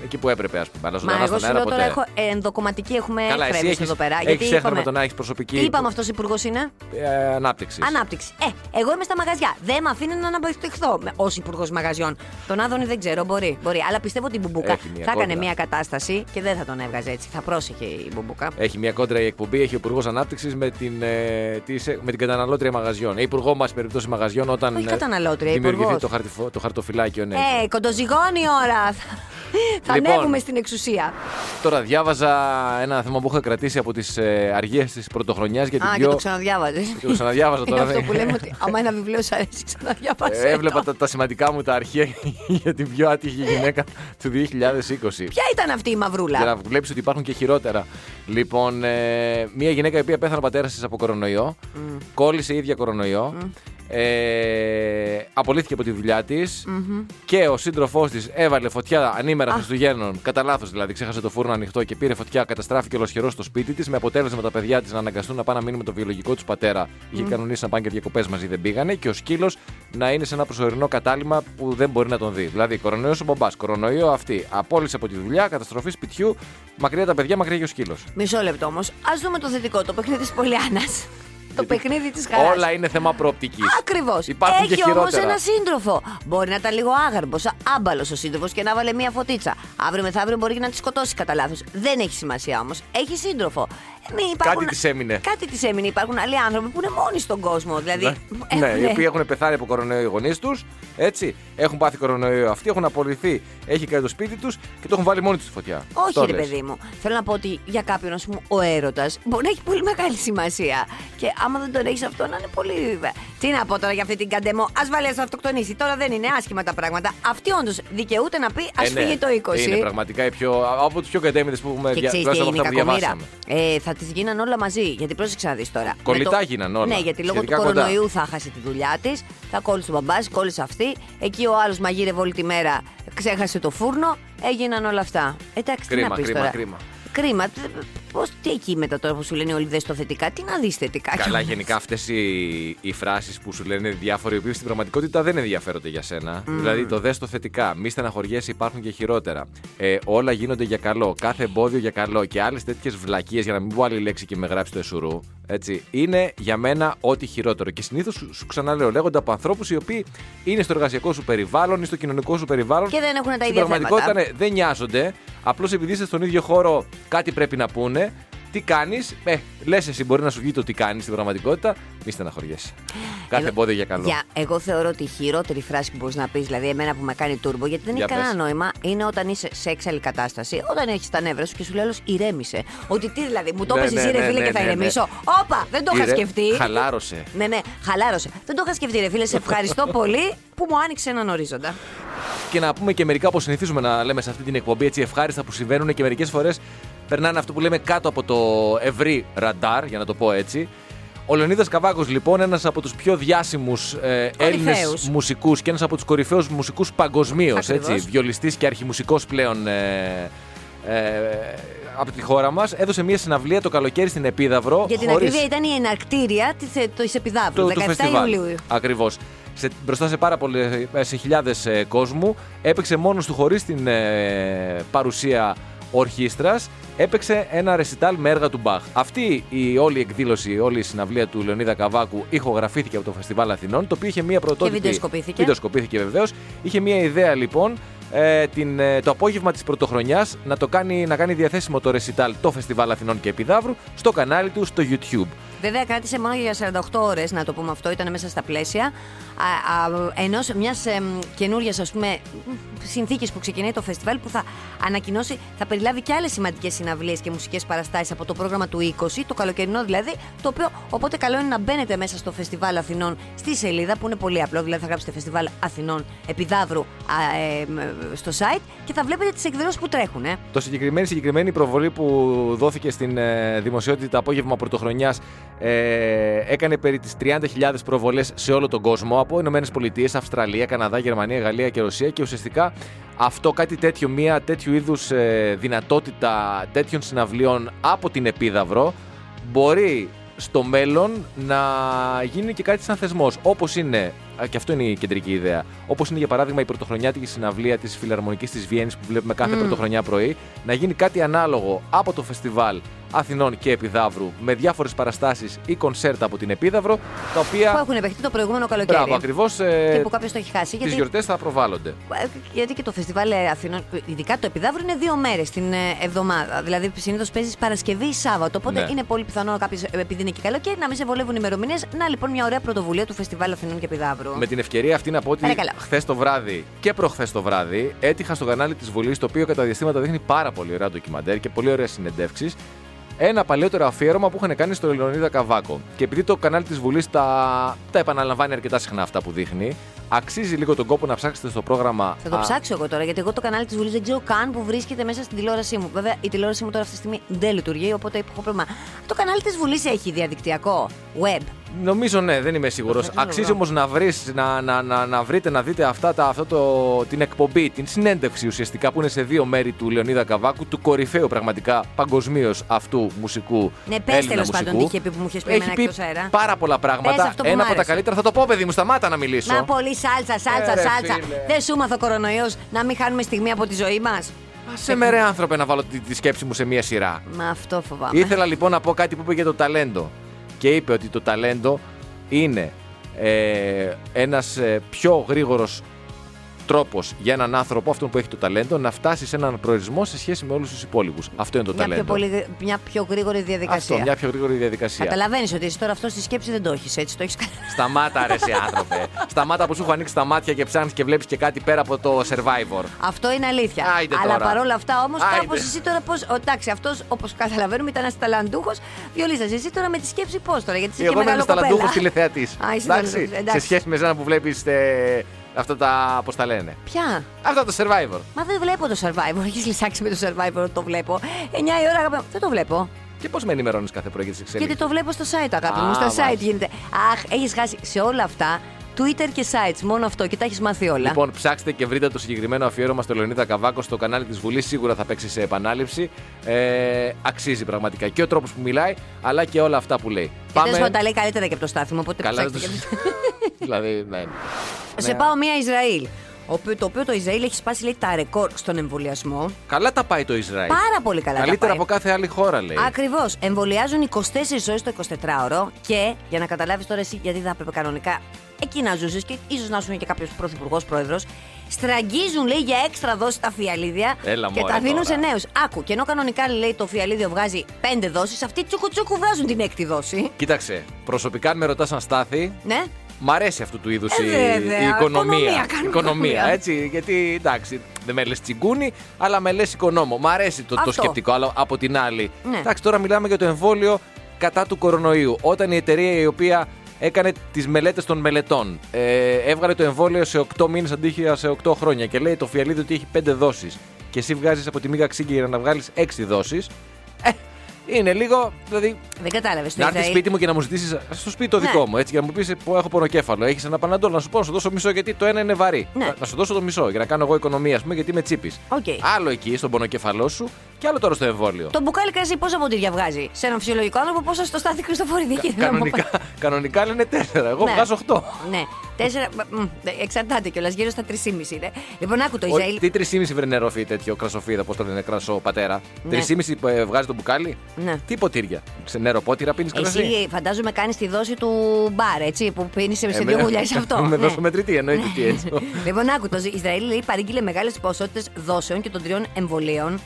εκεί που έπρεπε, ας πούμε. Αλλά Μα ζωντανά εγώ στον σου αέρα λέω ποτέ. τώρα έχω ενδοκομματική, έχουμε Καλά, έκθρα εσύ εμείς έχεις, εδώ πέρα. έχεις γιατί έχθρα με είπαμε, το να έχεις προσωπική. τι είπαμε αυτός υπουργός είναι; Ε, ανάπτυξης. Ανάπτυξης. Ε, εγώ είμαι στα μαγαζιά. Δεν με αφήνει να αναπτυχθώ ως υπουργός μαγαζιών. Τον Άδωνη δεν ξέρω, μπορεί. μπορεί. Αλλά πιστεύω ότι η Μπουμπούκα Έχει μια θα έκανε κόντρα. μια κατάσταση και δεν θα τον έβγαζε έτσι. Θα πρόσεχε η Μπουμπούκα. Έχει μια κόντρα η εκπομπή, έχει ο Υπουργός Ανάπτυξης με, την, ε, της- με την καταναλώτρια μαγαζιών. Ε, υπουργό μας περιπτώσει μαγαζιών όταν. Όχι ε, καταναλώτρια, Δημιουργηθεί υπουργός. το, χαρτιφο- το χαρτοφυλάκιο, ναι. Ε, κοντοζυγώνει η ώρα. θα Λοιπόν. ανέβουμε στην εξουσία. Τώρα διάβαζα ένα θέμα που είχα κρατήσει από τις ε, αργίες της πρωτοχρονιάς για την Α, και πιο. το ξαναδιάβαζες. Και το ξαναδιάβαζα τώρα. αυτό δεν- που λέμε ότι άμα ένα βιβλίο σου αρέσει, ξαναδιάβασε. Ε, Έβλεπα τα, τα σημαντικά μου τα αρχεία [laughs] για την πιο άτυχη γυναίκα του 2020. Ποια ήταν αυτή η μαυρούλα; Για να βλέπεις ότι υπάρχουν και χειρότερα. Λοιπόν, ε, μια γυναίκα η οποία πέθανε ο πατέρας της από κορονοϊό, κόλλησε η ίδια κορονοϊό, ε, απολύθηκε από τη δουλειά της και ο σύντροφός της έβαλε φωτιά ανήμερα Χριστουγέννων. Κατά λάθος δηλαδή, ξέχασε το φούρνο ανοιχτό και πήρε φωτιά, καταστράφηκε ολοσχερός στο σπίτι της. Με αποτέλεσμα τα παιδιά της να αναγκαστούν να πάνε να μείνουν με το βιολογικό τους πατέρα. Είχε κανονίσει να πάνε και διακοπές μαζί, δεν πήγανε. Και ο σκύλος να είναι σε ένα προσωρινό κατάλημα που δεν μπορεί να τον δει. Δηλαδή, κορονοϊός ο μπαμπάς, κορονοϊό αυτή. Απόλυσε από τη δουλειά, καταστροφή σπιτιού, μακριά τα παιδιά, μακριά και ο σκύλος. Μισό λεπτό όμως. Α δούμε το θετικό, το παιχνίδι της Πολιάνα. Το παιχνίδι της χαράς. Όλα είναι θέμα προοπτικής. Ακριβώς. Υπάρχουν και Έχει όμως χειρότερα. ένα σύντροφο. Μπορεί να ήταν λίγο άγαρμπος, άμπαλος ο σύντροφος και να βάλε μία φωτίτσα. Αύριο μεθαύριο μπορεί και να τη σκοτώσει κατά λάθος. Δεν έχει σημασία όμως. Έχει σύντροφο. Ε, μην υπάρχουν... Κάτι της έμεινε. Κάτι της έμεινε. Υπάρχουν άλλοι άνθρωποι που είναι μόνοι στον κόσμο. Δηλαδή. ναι, έχουνε- οι οποίοι έχουν πεθάνει από κορονοϊό οι γονείς τους, έτσι. Έχουν πάθει κορονοϊό αυτοί, έχουν απολυθεί, έχει κάνει το σπίτι τους και το έχουν βάλει μόνοι τους στη φωτιά. Όχι, Αυτό ρε λες. παιδί μου. Θέλω να πω ότι για κάποιον, ας πούμε, ο έρωτας μπορεί να έχει πολύ μεγάλη σημασία. Και άμα δεν τον έχεις αυτό, να είναι πολύ. Τι να πω τώρα για αυτή την καντεμό. Α βάλει να αυτοκτονήσει. Τώρα δεν είναι άσχημα τα πράγματα. Αυτή όντως δικαιούται να πει ας Ε, ναι. φύγει το 20. Είναι πραγματικά οι πιο, από του πιο κατέμιδε που έχουμε Και δια... ξέρεις τι τουλάχιστον έγινε από η αυτά που κακομήρα. διαβάσαμε. Ε, θα τις γίναν όλα μαζί. Γιατί πρόσεξε να δεις τώρα. Κολλητά Με γίναν όλα. Ναι, γιατί λόγω του Σχετικά κοντά. κορονοϊού θα χάσει τη δουλειά της. Θα κόλλησε ο μπαμπάς, κόλλησε αυτή. Εκεί ο άλλος μαγείρευε όλη τη μέρα, ξέχασε το φούρνο. Έγιναν όλα αυτά. Εντάξει, τι Κρίμα, να πεις κρίμα, τώρα. κρίμα. Κρίμα. Πώς τι εκεί μετά τώρα που σου λένε όλοι δε το θετικά, τι να δεις θετικά. Καλά, γενικά αυτές οι, οι φράσεις που σου λένε διάφοροι, οι οποίοι στην πραγματικότητα δεν ενδιαφέρονται για σένα. Δηλαδή, το δες το θετικά. Μη στεναχωριέσαι, υπάρχουν και χειρότερα. Ε, όλα γίνονται για καλό. Κάθε εμπόδιο για καλό. Και άλλες τέτοιες βλακίες, για να μην πω άλλη λέξη και με γράψει το εσουρού. Έτσι, είναι για μένα ό,τι χειρότερο. Και συνήθως σου, σου ξαναλέω, λέγονται από ανθρώπους οι οποίοι είναι στο εργασιακό σου περιβάλλον ή στο κοινωνικό σου περιβάλλον. Και δεν έχουν τα Στην ίδια πραγματικότητα θέματα. ναι, δεν νοιάζονται. Απλώς επειδή είστε στον ίδιο χώρο, κάτι πρέπει να πούνε. Τι κάνεις, ε, λες εσύ μπορεί να σου βγει το τι κάνεις στην πραγματικότητα, μη στεναχωριέσαι. Κάθε Εγώ- εμπόδιο για καλό. Για, εγώ θεωρώ ότι η χειρότερη φράση που μπορείς να πεις, δηλαδή εμένα που με κάνει τούρμπο, γιατί δεν Για έχει κανένα πες. νόημα, είναι όταν είσαι σε έξαλλη κατάσταση, όταν έχεις τα νεύρα σου και σου λέει άλλο ηρέμησε. Ότι τι δηλαδή, μου το Ναι, έπεσε ναι, εσύ, ρε ναι, φίλε, ναι, και θα ναι, ναι. ηρεμήσω. Όπα, δεν το είχα Ηρε- σκεφτεί. Χαλάρωσε. Ναι, ναι, χαλάρωσε. Δεν το είχα σκεφτεί, ρε φίλε. Σε ευχαριστώ [laughs] πολύ που μου άνοιξε έναν ορίζοντα. Και να πούμε και μερικά όπως συνηθίζουμε να λέμε σε αυτή την εκπομπή έτσι ευχάριστα που συμβαίνουν και μερικές φορές περνάνε αυτό που λέμε κάτω από το ευρύ ραντάρ, για να το πω έτσι. Ο Λεωνίδας Καβάκος λοιπόν ένας από τους πιο διάσημους ε, Έλληνες Κορυφαίους. μουσικούς και ένας από τους κορυφαίους μουσικούς παγκοσμίως, Ακριβώς. έτσι, βιολιστής και αρχιμουσικός πλέον ε, ε, από τη χώρα μας έδωσε μια συναυλία το καλοκαίρι στην Επίδαυρο Για την χωρίς- ακρίβεια ήταν η εναρκτήρια της της Επιδαύρου, του, 17 του φεστιβάλ. Ιουλίου. Ακριβώς. Σε, μπροστά σε πάρα πολλές, σε χιλιάδες κόσμου. Έπαιξε μόνος του χωρίς την ε, παρουσία ορχήστρας. Έπαιξε ένα ρεσιτάλ με έργα του Μπαχ. Αυτή η όλη εκδήλωση, όλη η συναυλία του Λεωνίδα Καβάκου ηχογραφήθηκε από το Φεστιβάλ Αθηνών, το οποίο είχε μία πρωτότυπη. βιντεοσκοπήθηκε. Βιντεοσκοπήθηκε βεβαίως. Είχε μία ιδέα λοιπόν ε, την, ε, το απόγευμα της πρωτοχρονιάς να, το κάνει, να κάνει διαθέσιμο το ρεσιτάλ το Φεστιβάλ Αθηνών και Επιδαύρου στο κανάλι του στο YouTube. Βέβαια, κράτησε μόνο για 48 ώρες, να το πούμε αυτό, ήταν μέσα στα πλαίσια ενός μιας καινούργιας συνθήκης που ξεκινάει το φεστιβάλ που θα ανακοινώσει, θα περιλάβει και άλλες σημαντικές συναυλίες και μουσικές παραστάσεις από το πρόγραμμα του 20, το καλοκαιρινό δηλαδή. Το οποίο οπότε καλό είναι να μπαίνετε μέσα στο φεστιβάλ Αθηνών στη σελίδα που είναι πολύ απλό. Δηλαδή θα γράψετε φεστιβάλ Αθηνών Επιδαύρου α, ε, μ, στο site και θα βλέπετε τις εκδηλώσεις που τρέχουν. Ε. Το συγκεκριμένη, συγκεκριμένη προβολή που δόθηκε στην ε, δημοσιότητα το απόγευμα πρωτοχρονιάς ε, έκανε περί τις 30.000 προβολές σε όλο τον κόσμο από Ηνωμένες Πολιτείες, Αυστραλία, Καναδά, Γερμανία, Γαλλία και Ρωσία και ουσιαστικά αυτό κάτι τέτοιο, μια τέτοιου είδους δυνατότητα τέτοιων συναυλίων από την Επίδαυρο μπορεί στο μέλλον να γίνει και κάτι σαν θεσμός. Όπως είναι, α, και αυτό είναι η κεντρική ιδέα, όπως είναι για παράδειγμα η πρωτοχρονιάτικη συναυλία της Φιλαρμονικής της Βιέννης που βλέπουμε κάθε Μμμ. πρωτοχρονιά πρωί, να γίνει κάτι ανάλογο από το φεστιβάλ Αθηνών και Επιδαύρου με διάφορες παραστάσεις ή κονσέρτα από την Επίδαυρο, τα Που οποία. έχουν επεχθεί το προηγούμενο καλοκαίρι. Μπράβο, ακριβώς. Και που κάποιος το έχει χάσει. Τις Γιατί γιορτές θα προβάλλονται. Ε, Γιατί και το φεστιβάλ ε, Αθηνών, ειδικά το Επιδαύρο, είναι δύο μέρες την ε, εβδομάδα. Δηλαδή συνήθως παίζεις Παρασκευή ή Σάββατο. Οπότε Ναι. είναι πολύ πιθανό κάποιος, επειδή είναι και καλοκαίρι, να μην σε βολεύουν ημερομηνίες. Να λοιπόν μια ωραία πρωτοβουλία του φεστιβάλ Αθηνών και Επιδαύρου. Με την ευκαιρία αυτή να πω ότι Παρακαλώ. χθες το βράδυ και προχθές το βράδυ έτυχα στο κανάλι της Βουλής, το οποίο κατά διαστήματα δείχνει πάρα πολύ ωραία ντοκιμαντέρ και πολύ ωραίες συνεντεύξεις. Ένα παλιότερο αφιέρωμα που είχαν κάνει στο Λεωνίδα Καβάκο. Και επειδή το κανάλι της Βουλής τα, τα επαναλαμβάνει αρκετά συχνά αυτά που δείχνει, αξίζει λίγο τον κόπο να ψάξετε στο πρόγραμμα. Θα το α, ψάξω εγώ τώρα, γιατί εγώ το κανάλι της Βουλής δεν ξέρω καν που βρίσκεται μέσα στην τηλεόρασή μου. Βέβαια, η τηλεόρασή μου τώρα αυτή τη στιγμή δεν λειτουργεί, οπότε έχω πρόβλημα. Το κανάλι της Βουλής έχει διαδικτυακό, web. Νομίζω ναι, δεν είμαι σίγουρος. Θα το Αξίζει βρω. όμως να, βρεις, να, να, να, να βρείτε, να δείτε αυτά τα, αυτό το, την εκπομπή, την συνέντευξη ουσιαστικά που είναι σε δύο μέρη του Λεωνίδα Καβάκου, του κορυφαίου πραγματικά παγκοσμίως αυτού μουσικού. Ναι, πες Έλληνα τέλος πάντων μουσικού. τι είχε πει που μου είχες πει Έχει εμένα πει εκτός αέρα. πάρα πολλά Πες πράγματα. αυτό που Ένα μ' από τα άρεσε. καλύτερα. Θα το πω, παιδί μου, σταμάτα να μιλήσω. Να πολύ σάλτσα, σάλτσα, Ε, ρε, σάλτσα. φίλε. Δεν σου μάθω κορονοϊός να μην χάνουμε στιγμή από τη ζωή μας. Σε με ρε άνθρωπε να βάλω τη, τη σκέψη μου σε μία σειρά. Μα αυτό φοβάμαι. Ήθελα λοιπόν να πω κάτι που είπε για το ταλέντο. Και είπε ότι το ταλέντο είναι ε, ένας ε, πιο γρήγορος τρόπος για έναν άνθρωπο, αυτόν που έχει το ταλέντο, να φτάσει σε έναν προορισμό σε σχέση με όλους τους υπόλοιπους. Αυτό είναι το μια, πιο ταλέντο. πολύ, μια πιο γρήγορη διαδικασία. Αυτό, μια πιο γρήγορη διαδικασία. Καταλαβαίνεις ότι εσύ τώρα αυτό στη σκέψη δεν το έχεις έτσι. Το έχεις κάνει. [laughs] Σταμάτα ρε σε άνθρωπε. Σταμάτα που σου έχω ανοίξει τα μάτια και ψάχνεις και βλέπεις και κάτι πέρα από το Survivor. Αυτό είναι αλήθεια. Άιντε Αλλά τώρα. παρόλα αυτά όμως, Άιντε. κάπως εσύ τώρα πώς. Εντάξει, αυτός όπως καταλαβαίνουμε ήταν ένας ταλαντούχος βιολίστας. Εσύ τώρα με τη σκέψη πώς τώρα, γιατί είσαι Εγώ και είμαι μεγάλο ένας ταλαντούχος κοπέλα. τηλεθεατής. Α, είσαι Εντάξει, ταλαντούχος, εντάξει. σε σχέση με εσένα που βλέπεις ε, αυτά τα, πώς τα λένε; Ποια; Αυτά το Survivor. Μα δεν βλέπω το survivor. [laughs] Έχεις λυσάξει με το survivor, το βλέπω. 9 η ώρα αγαπητέ. Δεν το βλέπω. Και πώς με ενημερώνεις κάθε πρωί για τις εξέλιξεις. Γιατί το βλέπω στο site, αγάπη Α, μου. Στα μάλιστα. site γίνεται. Αχ, έχεις χάσει σε όλα αυτά. Twitter και sites, μόνο αυτό και τα έχεις μάθει όλα. Λοιπόν, ψάξτε και βρείτε το συγκεκριμένο αφιέρωμα στο Λεωνίδα Καβάκο στο κανάλι της Βουλής. Σίγουρα θα παίξει σε επανάληψη. Ε, αξίζει πραγματικά και ο τρόπος που μιλάει, αλλά και όλα αυτά που λέει. Και τέλος πάντων τα λέει καλύτερα και από το στάθμο, οπότε Καλά, ψάξτε δεν και- [laughs] [laughs] δηλαδή, ναι. Σε Ναι. πάω μία Ισραήλ. οποίο- Το οποίο το Ισραήλ έχει σπάσει λέει, τα ρεκόρ στον εμβολιασμό. Καλά τα πάει το Ισραήλ. Πάρα πολύ καλά. τα Καλύτερα πάει. από κάθε άλλη χώρα, λέει. Ακριβώς. Εμβολιάζουν 24 ώρες το 24ωρο και για να καταλάβεις τώρα εσύ γιατί θα έπρεπε κανονικά εκεί να ζούσες και ίσως να ήσουν και κάποιος πρωθυπουργός πρόεδρος. στραγγίζουν λέει για έξτρα δόση τα φιαλίδια Έλα, και μωρέ, τα δίνουν τώρα. σε νέους. Άκου, και ενώ κανονικά λέει το φιαλίδιο βγάζει πέντε δόσεις, αυτοί τσούκου τσούκου βγάζουν την έκτη δόση. Κοίταξε, προσωπικά αν με ρωτάς αν στάθη, Ναι. Μ' αρέσει αυτού του είδους Ε, η, βέβαια. η οικονομία. Οικονομία, κάνουμε οικονομία. έτσι. Γιατί εντάξει, δεν με λες τσιγκούνι, αλλά με λες οικονόμο. Μ' αρέσει το, το Αυτό. σκεπτικό. Αλλά από την άλλη, Ναι. εντάξει, τώρα μιλάμε για το εμβόλιο κατά του κορονοϊού. Όταν η εταιρεία η οποία έκανε τις μελέτες των μελετών ε, έβγαλε το εμβόλιο σε 8 μήνες αντί για σε 8 χρόνια και λέει το φιαλίδι ότι έχει 5 δόσεις και εσύ βγάζεις από τη μύγα ξύγκι για να βγάλεις 6 δόσεις. Ε, είναι λίγο. Δηλαδή, Δεν κατάλαβες το να έρθεις Ισραήλ. σπίτι μου και να μου ζητήσεις στο σπίτι το Ναι. δικό μου, έτσι, για να μου πεις που έχω πονοκέφαλο. Έχεις ένα παναντόλ, να σου πω να σου δώσω μισό γιατί το ένα είναι βαρύ. Ναι. Να, να σου δώσω το μισό για να κάνω εγώ οικονομία, ας πούμε, γιατί είμαι τσίπης. Οκ. Άλλο εκεί στον πονοκέφαλό σου και άλλο τώρα στο εμβόλιο. Το μπουκάλι κρασί πόσα ποτήρια βγάζει; Σε έναν φυσιολογικό άνθρωπο πόσα στο στάθη Χριστοφορίδη. εκεί θέλω να μου κανονικά, κανονικά λένε τέσσερα. Εγώ Ναι. βγάζω 8. Ναι. Τέσσερα. μ, Εξαρτάται κιόλας, γύρω στα 3,5 είναι. Λοιπόν, άκου το Ισραήλ. Τι 3,5 βρε νερόφι τέτοιο κρασοφίδα, πώς το λένε, κρασό πατέρα. Ναι. 3,5 που, ε, βγάζει το μπουκάλι; Ναι. Τι ποτήρια; Σε νεροπότηρα πίνεις κρασί. Εσύ φαντάζομαι κάνεις τη δόση του μπαρ, έτσι, που πίνεις σε, σε Ε, δύο με- γουλιάς αυτό. [laughs] με Ναι. δώσω μετρητή, εννοείται τι έτσι. λοιπόν, άκου, το Ισραήλ λέει παρήγγειλε μεγάλες ποσότητες δόσεων και των τριών εμβολίων.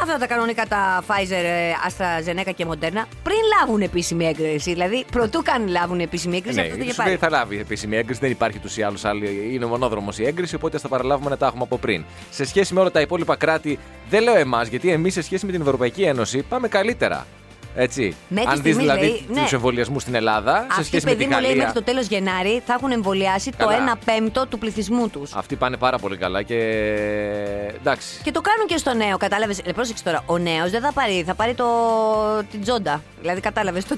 Αυτά τα κανονικά τα Pfizer, ε, AstraZeneca και Moderna πριν λάβουν επίσημη έγκριση. Δηλαδή, πρωτού καν λάβουν επίσημη έγκριση, Ναι, αυτό το είχε σου λέει πάρει. θα λάβει επίσημη έγκριση. Δεν υπάρχει τους ή άλλους άλλη. Είναι μονόδρομος η έγκριση, οπότε θα παραλάβουμε να τα έχουμε από πριν. Σε σχέση με όλα τα υπόλοιπα κράτη, δεν λέω εμάς, γιατί εμείς σε σχέση με την Ευρωπαϊκή Ένωση πάμε καλύτερα. Έτσι. Μέχρι Αν δεις στιγμής, δηλαδή λέει, ναι. του εμβολιασμούς στην Ελλάδα, σε Αυτοί, σχέση με παιδί την μου, λέει Γαλλία. μέχρι το τέλος Γενάρη θα έχουν εμβολιάσει το Καλά. 1 πέμπτο του πληθυσμού τους. Αυτοί πάνε πάρα πολύ καλά και. Εντάξει. Και το κάνουν και στο νέο, κατάλαβες. Ε, πρόσεξε τώρα. Ο νέος δεν θα πάρει, θα πάρει το... την τζόντα. Δηλαδή, κατάλαβες. Το...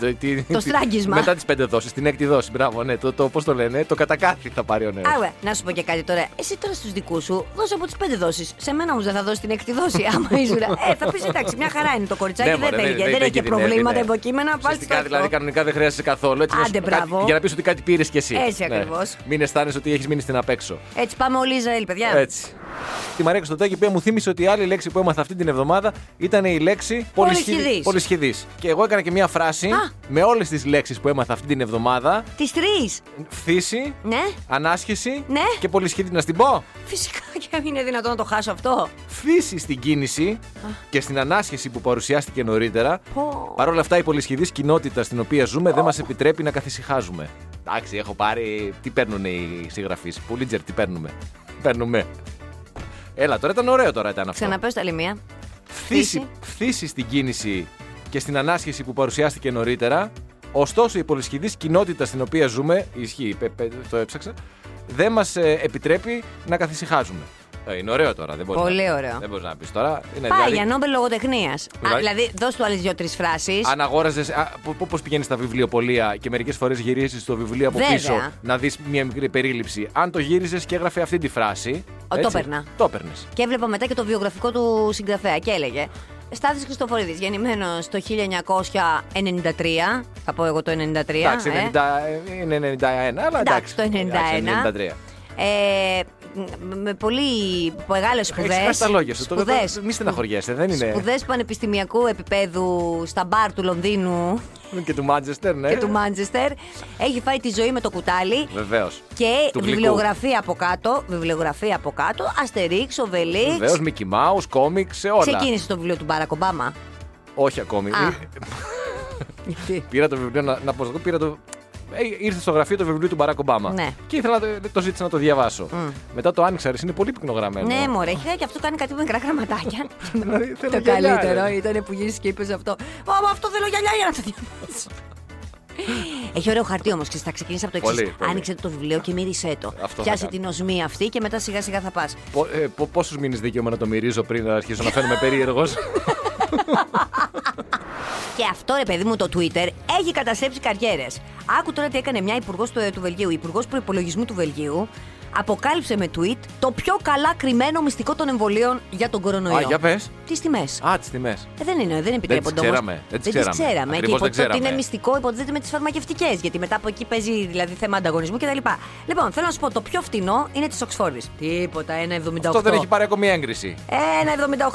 Ε, το, τι- Το τι- στράγγισμα. Μετά τις πέντε δόσεις, την έκτη δόση. Μπράβο, ναι. Το, το, Πώς το λένε, το κατακάθι θα πάρει ο νέος. Άρα, να σου πω και κάτι τώρα. Εσύ τώρα στους δικούς σου δώσε από τις πέντε δόσεις. Σε μένα όμως δεν θα δώσει την έκτη δόση. Άμα ήσουν. Ε, θα πεις εντάξει, μια χαρά είναι το κοριτσάκι, Ναι, δεν, μωρέ, έλεγε, δεν, έχει και κινδυνεύει, προβλήματα ναι. υποκείμενα. Πάλι Ουσιαστικά δηλαδή κανονικά δεν χρειάζεσαι καθόλου. Έτσι, να Άντε, σου- κάτι- μπράβο. για να πεις ότι κάτι πήρες κι εσύ. Έτσι ακριβώς. Μην αισθάνεσαι ότι έχεις μείνει στην απέξω. Έτσι πάμε όλοι Ισραήλ, παιδιά. Έτσι. Τη Μαρία Κωστοτάκη, η οποία μου θύμισε ότι η άλλη λέξη που έμαθα αυτή την εβδομάδα ήταν η λέξη Πολυσχηδής. πολυσχηδής. Και εγώ έκανα και μια φράση Α. με όλες τις λέξεις που έμαθα αυτή την εβδομάδα. Τις τρεις. Φύση, Ναι, ανάσχεση Ναι. και πολυσχηδή. Να στην πω. φυσικά και είναι δυνατόν να το χάσω αυτό. Φύση στην κίνηση και στην ανάσχεση που παρουσιάστηκε νωρίτερα. Πω. Παρ' όλα αυτά, η πολυσχηδής κοινότητα στην οποία ζούμε δεν μας επιτρέπει να καθησυχάζουμε. Εντάξει, έχω πάρει. Τι παίρνουν οι συγγραφείς; Πουλίτζερ, τι παίρνουμε. Παίρνουμε. Έλα, τώρα ήταν ωραίο τώρα ήταν αυτό. Ξαναπέω στα λιμία. Φύση, φύση στην κίνηση και στην ανάσχεση που παρουσιάστηκε νωρίτερα. Ωστόσο, η πολυσχηδής κοινότητα στην οποία ζούμε, ισχύει, πε- πε- το έψαξα, δεν μας επιτρέπει να καθησυχάζουμε. Ε, Είναι ωραίο τώρα. Δεν μπορείς Πολύ να, ωραίο. Δεν μπορείς να πεις τώρα. Είναι Πάει δηλαδή- για Νόμπελ λογοτεχνίας. Δηλαδή- Δηλαδή, δώσ' του άλλες δύο-τρει φράσεις. Αν αγόραζε. Πώς πηγαίνεις στα βιβλιοπολία και μερικές φορές γυρίζεις το βιβλίο από Βέβαια. πίσω να δεις μια μικρή περίληψη. Αν το γύριζες και έγραφε αυτή τη φράση. Ο, το έπαιρνα. Το έπαιρνες. Και έβλεπα μετά και το βιογραφικό του συγγραφέα και έλεγε Στάθης Χριστοφορίδης, γεννημένος το 1993, θα πω εγώ το 93. Εντάξει, ε. 90, είναι 91, αλλά εντάξει. Εντάξει, το 91. εντάξει, 93. Ε, με- με πολύ μεγάλες σπουδέ. Έχεις χάσει τα λόγια σου. Τώρα Σπουδές. δεν- Μη στεναχωριέσαι, δεν είναι. Σπουδές πανεπιστημιακού επίπεδου στα μπαρ του Λονδίνου Και του Μάντζεστερ, ναι. και του Μάντζεστερ. Έχει φάει τη ζωή με το κουτάλι. Βεβαίως. Και Του γλυκού. βιβλιογραφία από κάτω. Βιβλιογραφία από κάτω. Αστερίξ, Οβελίξ. Βεβαίως, Μικη Μάου, κόμιξ, όλα. Ξεκίνησε το βιβλίο του Μπάρακ Ομπάμα. Όχι ακόμη. Α. Ε, Πήρα το βιβλίο, να, να πω, εγώ πήρα το. Ε, ήρθε στο γραφείο το βιβλίο του Μπαράκ Ομπάμα. Ναι. Και ήθελα να το, το ζήτησα να το διαβάσω. Μετά το άνοιξα, ρε, είναι πολύ πυκνογραμμένο. Ναι, μωρέ, έχει και αυτό κάνει κάτι με μικρά γραμματάκια. [laughs] Δηλαδή, θέλω το γυαλιά, καλύτερο ρε. ήταν που γύρισε και είπες αυτό. Ω, μα αυτό θέλω γυαλιά για να το διαβάσω. Έχει ωραίο χαρτί όμως και θα ξεκινήσεις από το εξής. Πολύ, πολύ. Άνοιξε το βιβλίο και μύρισε το. Αυτό θα Πιάσε κάνω. την οσμή αυτή και μετά σιγά σιγά θα πας. Πο, ε, πο, Πόσους μήνες δικαίωμα να το μυρίζω πριν να αρχίσω να φαίνομαι περίεργος; [laughs] Και αυτό ρε παιδί μου το Twitter έχει καταστρέψει καριέρες. Άκου τώρα τι έκανε μια υπουργός του, του Βελγίου. Η υπουργός προπολογισμού του Βελγίου αποκάλυψε με tweet το πιο καλά κρυμμένο μυστικό των εμβολίων για τον κορονοϊό. Α, για πες. Τις τιμές. Α, τις τιμές. Ε, δεν είναι, δεν επιτρέπονται τις όμως. ξέραμε, δεν τις τις ξέραμε. ξέραμε. Και Ακριβώς δεν υποτίθεται ότι είναι ξέραμε. μυστικό, υποτίθεται με τις φαρμακευτικές. Γιατί μετά από εκεί παίζει δηλαδή θέμα ανταγωνισμού κτλ. Λοιπόν, θέλω να σου πω το πιο φτηνό είναι της Οξφόρδης. Τίποτα, 1,78. Αυτό δεν έχει πάρει ακόμη έγκριση.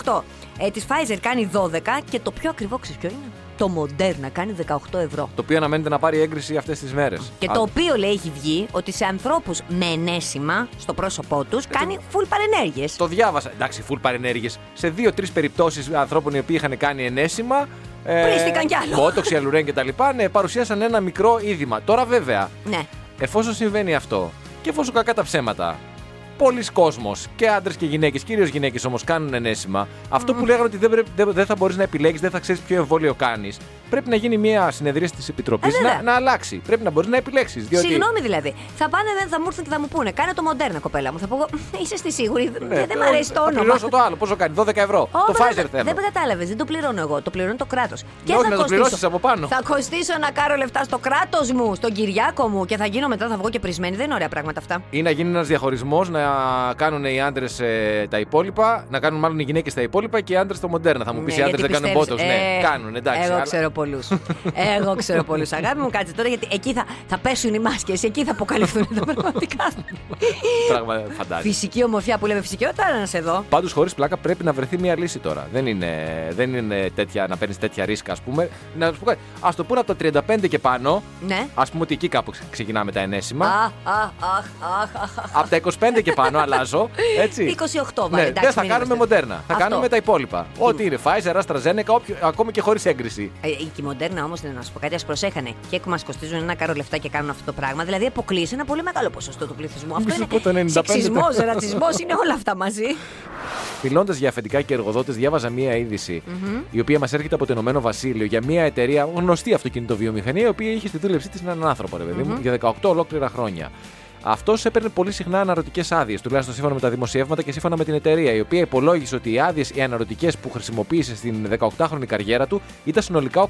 1,78. Ε, της Pfizer κάνει 12 και το πιο ακριβό ξέρεις ποιο είναι; Το Moderna κάνει 18 ευρώ. Το οποίο αναμένεται να πάρει έγκριση αυτές τις μέρες. Και το οποίο λέει έχει βγει ότι σε ανθρώπους με ενέσιμα στο πρόσωπό τους κάνει full παρενέργειες. Το διάβασα. Εντάξει, full παρενέργειες. Σε δύο-τρεις περιπτώσεις ανθρώπων οι οποίοι είχαν κάνει ενέσιμα. ε, Πρίστηκαν κι άλλο. Μπότοξ, ιαλουρέν κτλ. Ναι, παρουσίασαν ένα μικρό είδημα. Τώρα βέβαια, Ναι. εφόσον συμβαίνει αυτό και εφόσον κακά τα ψέματα, πολλοί κόσμος και άντρες και γυναίκες, κυρίως γυναίκες όμως, κάνουν ενέσιμα. Αυτό που λέγανε ότι δεν, πρέπει- δεν, δεν θα μπορείς να επιλέξει, δεν θα ξέρεις ποιο εμβόλιο κάνεις. Πρέπει να γίνει μια συνεδρία της Επιτροπής Ε, βέβαια. να, να αλλάξει. Πρέπει να μπορείς να επιλέξεις. Διότι... Συγγνώμη δηλαδή. Θα πάνε, δεν θα μου έρθουν και θα μου πούνε: Κάνε το μοντέρνα, κοπέλα μου. Θα πω: εγώ, Είσαι στη σίγουρη. Ναι, δεν δεν μ' αρέσει το θα όνομα. πληρώσω το άλλο. Πόσο κάνει, 12 ευρώ. Ω, το δεν- Pfizer θέλω. Δεν κατάλαβες, δεν το πληρώνω εγώ. Το πληρώνει το κράτος. Ναι, όχι, να το πληρώσεις από πάνω. Θα κοστίσω να κάνω λεφτά στο κράτος μου, στον Κυριάκο μου και θα γίνω μετά, θα βγω και πρισμένη. Δεν είναι ωραία πράγματα αυτά. Ή να γίνει ένας διαχωρισμός να κάνουν οι άντρες τα υπόλοιπα, να κάνουν μάλλον οι γυναίκες τα υπόλοιπα και οι άντρες το μοντέρνα. Θα μου πεις Ναι, οι άντρες δεν γιατί κάνουν πιστεύεις- μπότο. Ναι, Ε, κάνουν, εντάξει. Εγώ αλλά- ξέρω πολλούς. εγώ ξέρω πολλούς. [laughs] Αγάπη μου, κάτσε τώρα γιατί εκεί θα, θα πέσουν οι μάσκες, εκεί θα αποκαλυφθούν τα πραγματικά. Πράγμα φαντάζεσαι. Φυσική ομορφιά που λέμε φυσική, όταν να σε δω. Πάντως, χωρίς πλάκα πρέπει να βρεθεί μια λύση τώρα. Δεν είναι, δεν είναι τέτοια, να παίρνεις τέτοια ρίσκα, ας πούμε. Να σου πω κάτι. Α το πούνε από τα 35 και πάνω. Ναι. Α πούμε ότι εκεί κάπου ξε- ξεκινάμε τα ενέσιμα. Αχ, αχ, αχ, αχ, αχ. Από τα 25 και πάνω αλλάζω. Έτσι. 28 βάλε, Ναι, εντάξει, δεν θα μην κάνουμε είμαστε. μοντέρνα. Θα Αυτό. κάνουμε τα υπόλοιπα. Ό,τι είναι Pfizer, AstraZeneca, όποιο, ακόμη και χωρίς έγκριση. Ε, η Μοντέρνα όμως, να σου πω κάτι, ας προσέχανε. Και μας κοστίζουν ένα κάρο λεφτά και κάνουν αυτό το πράγμα. Δηλαδή αποκλεί ένα πολύ μεγάλο ποσοστό του πληθυσμού. Αυτό σου είναι πω το 95. σεξισμός, ρατσισμό, είναι όλα αυτά μαζί. Μιλώντα για αφεντικά και εργοδότες, διάβαζα μία είδηση, η οποία μας έρχεται από το Ηνωμένο Βασίλειο για μία εταιρεία, γνωστή αυτοκινητοβιομηχανία, η οποία είχε στη δούλεψή της έναν άνθρωπο, ρε παιδί μου, για 18 ολόκληρα χρόνια. Αυτός έπαιρνε πολύ συχνά αναρωτικές άδειες, τουλάχιστον σύμφωνα με τα δημοσιεύματα και σύμφωνα με την εταιρεία, η οποία υπολόγισε ότι οι άδειες οι αναρωτικές που χρησιμοποίησε στην 18χρονη καριέρα του ήταν συνολικά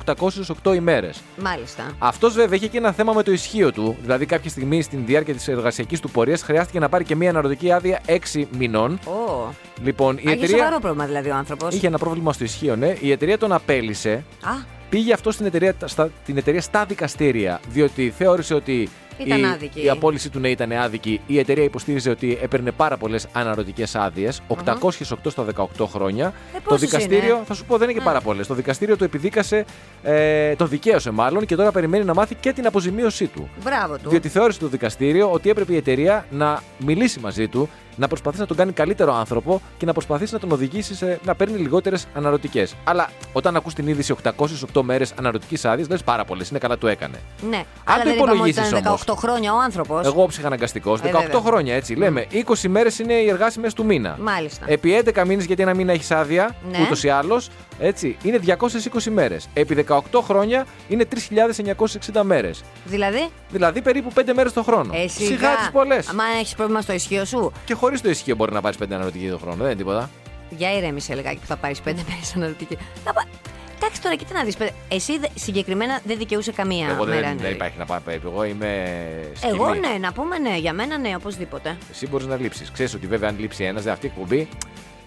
808 ημέρες. Μάλιστα. Αυτός βέβαια είχε και ένα θέμα με το ισχύο του. Δηλαδή, κάποια στιγμή στην διάρκεια της εργασιακής του πορείας χρειάστηκε να πάρει και μία αναρωτική άδεια 6 μηνών. Ω. Λοιπόν, η Α, Είχε εταιρεία. σοβαρό πρόβλημα δηλαδή ο άνθρωπος. Είχε ένα πρόβλημα στο ισχύο, ναι. Η εταιρεία τον απέλησε. Α, Πήγε αυτό στην εταιρεία, στα, την εταιρεία στα δικαστήρια, διότι θεώρησε ότι Ήταν η, άδικη. η απόλυση του ναι ήταν άδικη. Η εταιρεία υποστήριζε ότι έπαιρνε πάρα πολλές αναρωτικές άδειες, 808 στα 18 χρόνια. το πόσες δικαστήριο, είναι; θα σου πω, δεν είναι και Α. πάρα πολλές. Το δικαστήριο το επιδίκασε, ε, το δικαίωσε μάλλον και τώρα περιμένει να μάθει και την αποζημίωσή του. μπράβο του. Διότι θεώρησε το δικαστήριο ότι έπρεπε η εταιρεία να μιλήσει μαζί του, να προσπαθήσει να τον κάνει καλύτερο άνθρωπο και να προσπαθήσει να τον οδηγήσεις σε να παίρνει λιγότερες αναρωτικές. Αλλά όταν ακούς την είδηση 808 μέρες αναρωτικής άδειας, λες πάρα πολλές, είναι καλά το έκανε. Ναι, αλλά το δεν είπαμε ότι υπολογίσεις ήταν όμως. 18 χρόνια ο άνθρωπος. Εγώ ψυχαναγκαστικό, 18 Ε, βέβαια. χρόνια έτσι. Λέμε 20 μέρες είναι οι εργάσιμες του μήνα. Μάλιστα. Επί 11 μήνες, γιατί ένα μήνα έχεις άδεια, Ναι. ούτως ή άλλως, έτσι, είναι 220 μέρες. Επί 18 χρόνια είναι 3.960 μέρες. Δηλαδή, Δηλαδή περίπου 5 μέρες το χρόνο. εσύ. Σιγά τις πολλές. Μα έχεις πρόβλημα στο ισχύο σου, Και χωρίς το ισχύο μπορεί να πάρεις 5 αναρωτική το χρόνο. Δεν είναι τίποτα. για ηρέμησε λιγάκι που θα πάρεις 5 [laughs] μέρες αναρωτική. Να πα- Εντάξει τώρα, κοίτα να δεις. Εσύ δε- συγκεκριμένα δεν δικαιούσε καμία Εγώ μέρα. δεν, ναι. δεν υπάρχει να πάει περίπου. Εγώ είμαι σκηνή. Εγώ ναι, να πούμε ναι, για μένα ναι, οπωσδήποτε. Εσύ μπορείς να λείψεις. Ξέρεις ότι βέβαια αν λείψει ένας, αυτή η εκπομπή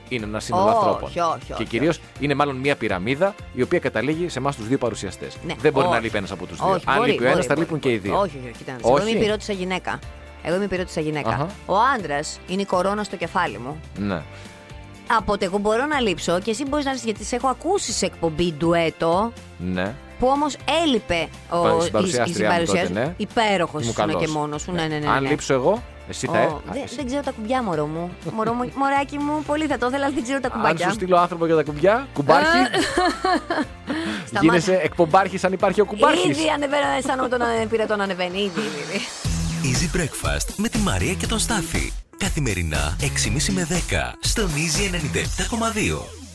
είναι ένας σύνολος Όχι, ανθρώπων. όχι, και όχι, κυρίως είναι μάλλον μια πυραμίδα η οποία καταλήγει σε εμάς τους δύο παρουσιαστές. Ναι, δεν μπορεί όχι. να λείπει ένας από τους δύο. Όχι, αν μπορεί, λείπει ο ένας, μπορεί, θα μπορεί, λείπουν και οι μπορεί. δύο. Όχι, όχι, κοιτά. να δεις. Εγώ Όχι. είμαι υπηρώτησα γυναίκα. Εγώ είμαι υπηρώτησα γυναίκα. Αχα. Ο άντρας είναι η κορώνα στο κεφάλι μου. Ναι. Από εγώ μπορώ να λείψω και εσύ μπορείς να δει γιατί σε έχω ακούσει σε εκπομπή ντουέτο. Ναι. Που όμως έλειπε ο Πα- η- η συμπαρουσιάστριά μου συμπαρουσιάστρια. τότε, ναι. Υπέροχος Ήμουν σου και καλός. μόνος σου. Ναι, ναι, ναι. Αν ναι. λείψω εγώ, εσύ θα. Ω, ε- α, δεν, εσύ- δεν ξέρω τα κουμπιά, μωρό μου. Μωρό μου [laughs] μωράκι μου, πολύ θα το ήθελα, αλλά δεν ξέρω τα Αν κουμπάκια. σου στείλω άνθρωπο για τα κουμπιά, κουμπάρχη. [laughs] Σταμάτα. γίνεσαι εκπομπάρχης αν υπάρχει ο κουμπάρχης. Ήδη ανεβαίνω, αισθάνομαι τον πυρετό να ανεβαίνει. Ήδη, ήδη, ήδη. Easy Breakfast με τη Μαρία και τον Στάφη. Καθημερινά 6.30 με 10 στον Easy 97.2.